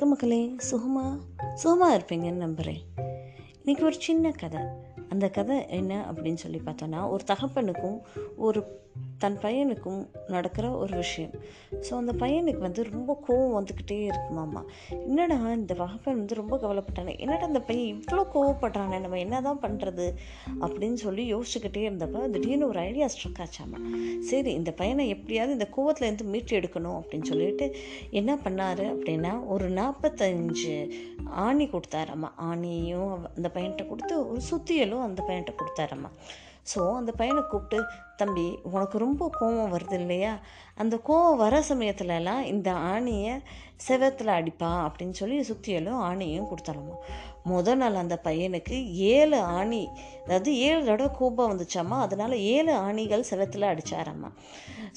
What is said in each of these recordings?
வணக்கம் மக்களே சுகமா. சுகமா இருப்பீங்கன்னு நம்புகிறேன் இன்றைக்கி ஒரு சின்ன கதை. அந்த கதை என்ன அப்படின்னு சொல்லி பார்த்தோன்னா ஒரு தகப்பனுக்கும் ஒரு தன் பையனுக்கும் நடக்கிற ஒரு விஷயம். ஸோ அந்த பையனுக்கு வந்து ரொம்ப கோவம் வந்துக்கிட்டே இருக்குமாம்மா என்னடா இந்த தகப்பன் வந்து ரொம்ப கவலைப்பட்டானே. என்னடா அந்த பையன் இவ்வளோ கோவப்படுறானே? நம்ம என்ன தான் பண்ணுறது அப்படின்னு சொல்லி யோசிச்சுக்கிட்டே இருந்தப்ப திடீர்னு ஒரு ஐடியா ஸ்ட்ரக் ஆச்சாமா சரி இந்த பையனை எப்படியாவது இந்த கோவத்துலேருந்து மீட்டு எடுக்கணும் அப்படின்னு சொல்லிட்டு என்ன பண்ணார் அப்படின்னா ஒரு நாற்பத்தஞ்சு ஆணி கொடுத்தாராம்மா ஆணியும் அந்த பையன்கிட்ட கொடுத்து ஒரு சுத்தியலும் அந்த பையன்கிட்ட கொடுத்தாரம்மா. ஸோ அந்த பையனை கூப்பிட்டு தம்பி உனக்கு ரொம்ப கோவம் வருது இல்லையா? அந்த கோவம் வர சமயத்துலலாம் இந்த ஆணியை செவத்தில் அடிப்பா அப்படின்னு சொல்லி சுத்தியலும் ஆணியும் கொடுத்தாரம்மா முத நாள் அந்த பையனுக்கு ஏழு ஆணி அதாவது ஏழு தடவை கோபம் வந்துச்சாம்மா அதனால ஏழு ஆணிகள் செவத்தில் அடித்தாராம்மா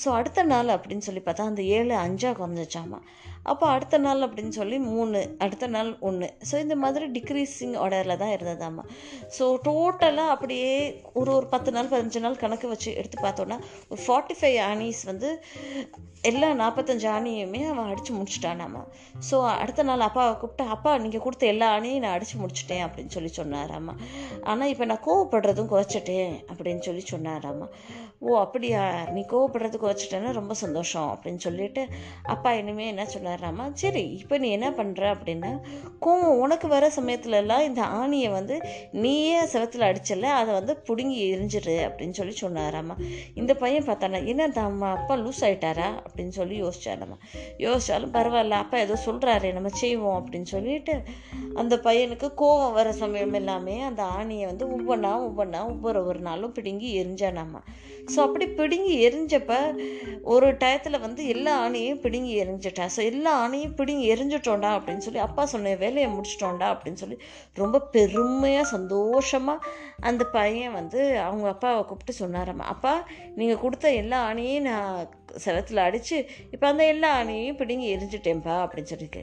ஸோ அடுத்த நாள் அப்படின்னு சொல்லி பார்த்தா அந்த ஏழு அஞ்சாக குறைஞ்சிச்சாமா அப்போ அடுத்த நாள் அப்படின்னு சொல்லி மூணு அடுத்த நாள் ஒன்று ஸோ இந்த மாதிரி டிக்ரீஸிங் ஆர்டரில் தான் இருந்ததாம்மா ஸோ டோட்டலாக அப்படியே ஒரு ஒரு பத்து நாள் பதினஞ்சு நாள் கணக்கு வச்சு எடுத்து பார்த்தோன்னா ஒரு ஃபார்ட்டி ஃபைவ் ஆனிஸ் வந்து எல்லா நாற்பத்தஞ்சு ஆணியுமே அவன் அடித்து முடிச்சிட்டானாம்மா ஸோ அடுத்த நாள் அப்பாவை கூப்பிட்டு அப்பா நீங்கள் கொடுத்த எல்லா ஆணியும் நான் அடித்து முடிச்சிட்டேன் அப்படின்னு சொல்லி சொன்னாராமா. ஆனால் இப்போ நான் கோவப்படுறதும் குறைச்சிட்டேன் அப்படின்னு சொல்லி சொன்னாராமா. ஓ அப்படியா? நீ கோவப்படுறதுக்கு வச்சுட்டேன்னா ரொம்ப சந்தோஷம் அப்படின்னு சொல்லிட்டு அப்பா இனிமேல் என்ன சொன்னாராம்மா? சரி இப்போ நீ என்ன பண்ணுற அப்படின்னா கோவம் உனக்கு வர சமயத்துலலாம் இந்த ஆணியை வந்து நீயே செவத்தில் அடிச்சல அதை வந்து பிடுங்கி எரிஞ்சிரு அப்படின்னு சொல்லி சொன்னாராமா இந்த பையன் பார்த்தானா என்ன அம்மா அப்பா லூஸ் ஆகிட்டாரா அப்படின்னு சொல்லி யோசிச்சாராம்மா. யோசிச்சாலும் பரவாயில்ல அப்பா ஏதோ சொல்கிறாரு நம்ம செய்வோம் அப்படின்னு சொல்லிட்டு அந்த பையனுக்கு கோவம் வர சமயம் எல்லாமே அந்த ஆணியை வந்து ஒவ்வொன்றா ஒவ்வொன்றா ஒவ்வொரு ஒரு நாளும் பிடுங்கி எரிஞ்சானாம்மா. ஸோ அப்படி பிடுங்கி எரிஞ்சப்ப ஒரு டயத்தில் வந்து எல்லா ஆணையும் பிடுங்கி எரிஞ்சிட்டேன். ஸோ எல்லா ஆணையும் பிடுங்கி எரிஞ்சிட்டோண்டா அப்படின்னு சொல்லி அப்பா சொன்ன வேலையை முடிச்சிட்டோண்டா அப்படின்னு சொல்லி ரொம்ப பெருமையாக சந்தோஷமாக அந்த பையன் வந்து அவங்க அப்பாவை கூப்பிட்டு சொன்னாராம் அப்பா நீங்கள் கொடுத்த எல்லா ஆணையும் நான் செவத்தில் அடித்து இப்போ அந்த எல்லா ஆணையும் பிடுங்கி எரிஞ்சிட்டேன்ப்பா அப்படின்னு சொல்லிட்டு.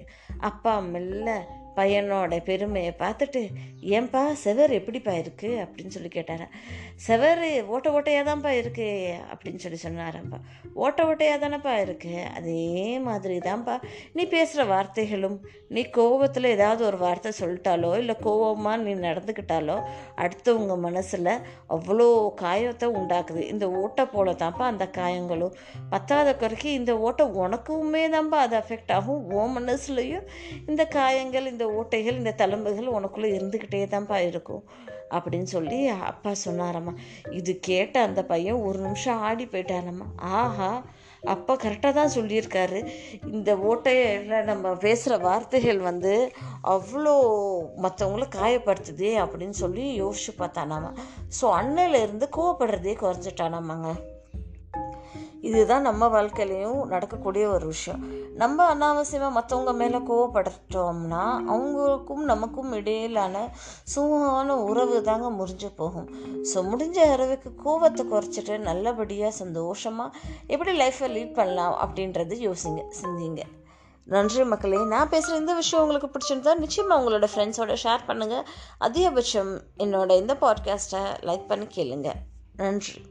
அப்பா மெல்ல பையனோட பெருமையை பார்த்துட்டு ஏன்பா செவர் எப்படிப்பா இருக்குது அப்படின்னு சொல்லி கேட்டாரா. செவர் ஓட்ட ஓட்டையாக தான்ப்பா இருக்கு அப்படின்னு சொல்லி சொன்னாரப்பா ஓட்ட ஓட்டையாக தானேப்பா இருக்கு? அதே மாதிரி தான்ப்பா. நீ பேசுகிற வார்த்தைகளும் நீ கோபத்தில் ஏதாவது ஒரு வார்த்தை சொல்லிட்டாலோ இல்லை கோபமாக நீ நடந்துக்கிட்டாலோ அடுத்தவங்க மனசில் அவ்வளோ காயத்தை உண்டாக்குது. இந்த ஓட்டை போல தான்ப்பா அந்த காயங்களும். பத்தாத குறைக்கு இந்த ஓட்டை உனக்குமே தான்ப்பா அது அஃபெக்ட் ஆகும். ஓ மனசுலையும் இந்த காயங்கள் இந்த இந்த ஓட்டைகள் இந்த தழும்புகள் உனக்குள்ளே இருந்துக்கிட்டே தான்ப்பா இருக்கும் அப்படின்னு சொல்லி அப்பா சொன்னாரம்மா. இது கேட்ட அந்த பையன் ஒரு நிமிஷம் ஆடி போயிட்டாரம்மா ஆஹா அப்பா கரெக்டாக தான் சொல்லியிருக்காரு. இந்த ஓட்டையில் நம்ம பேசுகிற வார்த்தைகள் வந்து அவ்வளோ மற்றவங்கள காயப்படுத்துதே அப்படின்னு சொல்லி யோசிச்சு பார்த்தானாமா ஸோ அன்னையிலேருந்து கோவப்படுறதே குறைஞ்சிட்டானாமாங்க இதுதான் நம்ம வாழ்க்கையிலையும் நடக்கக்கூடிய ஒரு விஷயம். நம்ம அனாவசியமாக மற்றவங்க மேலே கோவப்பட்டுட்டோம்னா அவங்களுக்கும் நமக்கும் இடையிலான சுகமான உறவு தாங்க முறிஞ்சு போகும். ஸோ முடிஞ்ச அளவுக்கு கோவத்தை குறைச்சிட்டு நல்லபடியாக சந்தோஷமாக எப்படி லைஃப்பை லீட் பண்ணலாம் அப்படின்றது யோசிங்க சிந்திங்க. நன்றி மக்களே. நான் பேசுகிற இந்த விஷயம் உங்களுக்கு பிடிச்சிருந்தா நிச்சயமாக உங்களோட ஃப்ரெண்ட்ஸோட ஷேர் பண்ணுங்கள் அதிகபட்சம் என்னோட இந்த பாட்காஸ்ட்டை லைக் பண்ணி கேளுங்க. நன்றி.